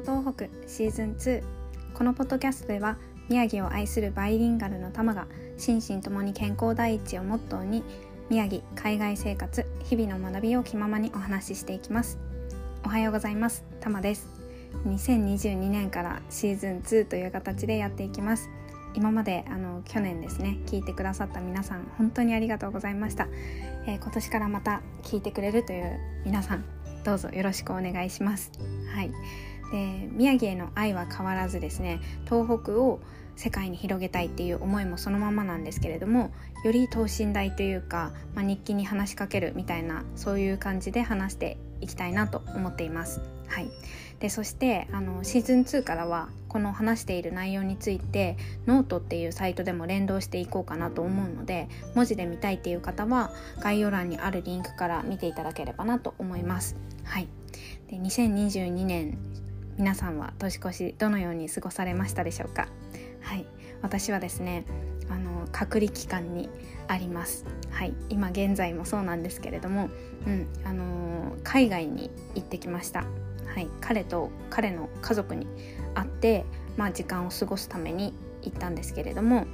東北シーズン2このポッドキャストでは宮城を愛するバイリンガルの玉が心身ともに健康第一をモットーに宮城海外生活日々の学びを気ままにお話ししていきます。おはようございます。玉です。2022年からシーズン2という形でやっていきます。今まであの去年ですね聞いてくださった皆さん本当にありがとうございました、えー、今年からまた聞いてくれるという皆さんどうぞよろしくお願いします。はい。で宮城への愛は変わらずですね東北を世界に広げたいっていう思いもそのままなんですけれどもより等身大というか、まあ、日記に話しかけるみたいなそういう感じで話していきたいなと思っています。はい、でそしてあのシーズン2からはこの話している内容についてノートっていうサイトでも連動していこうかなと思うので文字で見たいっていう方は概要欄にあるリンクから見ていただければなと思います。はい、で2022年皆さんは年越しどのように過ごされましたでしょうか？はい。私はですねあの隔離期間にあります。はい。今現在もそうなんですけれども、うん。あのー、海外に行ってきました。はい。彼と彼の家族に会ってまあ時間を過ごすために行ったんですけれども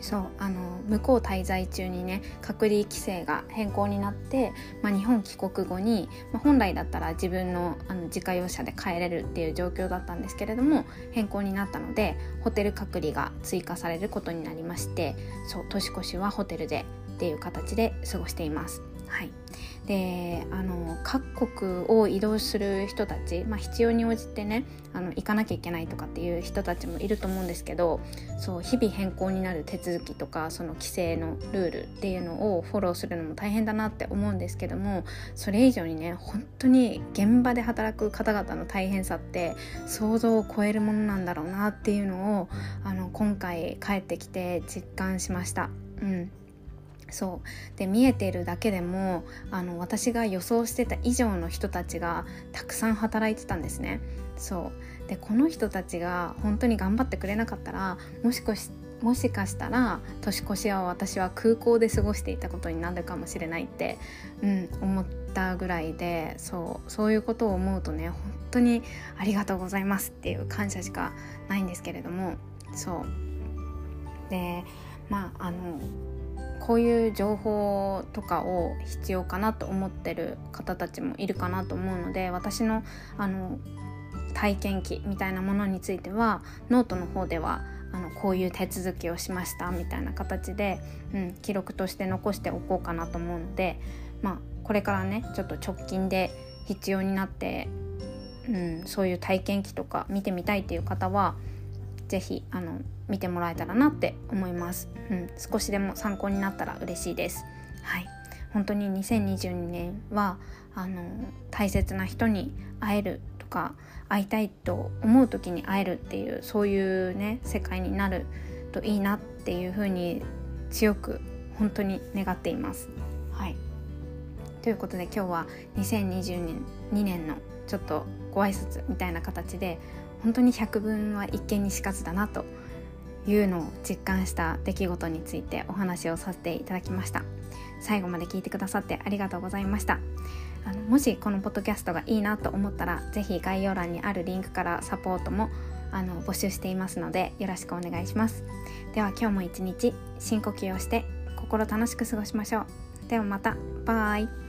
そうあの向こう滞在中にね隔離規制が変更になって、まあ、日本帰国後に、まあ、本来だったら自分のあの自家用車で帰れるっていう状況だったんですけれども変更になったのでホテル隔離が追加されることになりましてそう年越しはホテルでっていう形で過ごしています。はい、であの各国を移動する人たち、まあ、必要に応じてねあの行かなきゃいけないとかっていう人たちもいると思うんですけどそう日々変更になる手続きとかその規制のルールっていうのをフォローするのも大変だなって思うんですけどもそれ以上にね本当に現場で働く方々の大変さって想像を超えるものなんだろうなっていうのをあの今回帰ってきて実感しました。うんそう。で見えてるだけでもあの私が予想してた以上の人たちがたくさん働いてたんですね。そう。でこの人たちが本当に頑張ってくれなかったらもしかしもしかしたら年越しは私は空港で過ごしていたことになるかもしれないって、うん、思ったぐらいでそう。そういうことを思うとね本当にありがとうございますっていう感謝しかないんですけれどもそう。でまああのこういう情報とかを必要かなと思ってる方たちもいるかなと思うので私のあの体験記みたいなものについてはノートの方ではあのこういう手続きをしましたみたいな形で、うん、記録として残しておこうかなと思うので、まあ、これからねちょっと直近で必要になって、うん、そういう体験記とか見てみたいっていう方は是非あの見てもらえたらなって思います、うん、少しでも参考になったら嬉しいです。はい。本当に2022年はあの大切な人に会えるとか会いたいと思う時に会えるっていうそういうね世界になるといいなっていうふうに強く本当に願っています。はい。ということで今日は2022年2年のちょっとご挨拶みたいな形で本当に百聞は一見にしかずだなというのを実感した出来事についてお話をさせていただきました。最後まで聞いてくださってありがとうございました。あのもしこのポッドキャストがいいなと思ったら是非概要欄にあるリンクからサポートもあの募集していますのでよろしくお願いします。では今日も一日深呼吸をして心楽しく過ごしましょう。ではまた。バイ。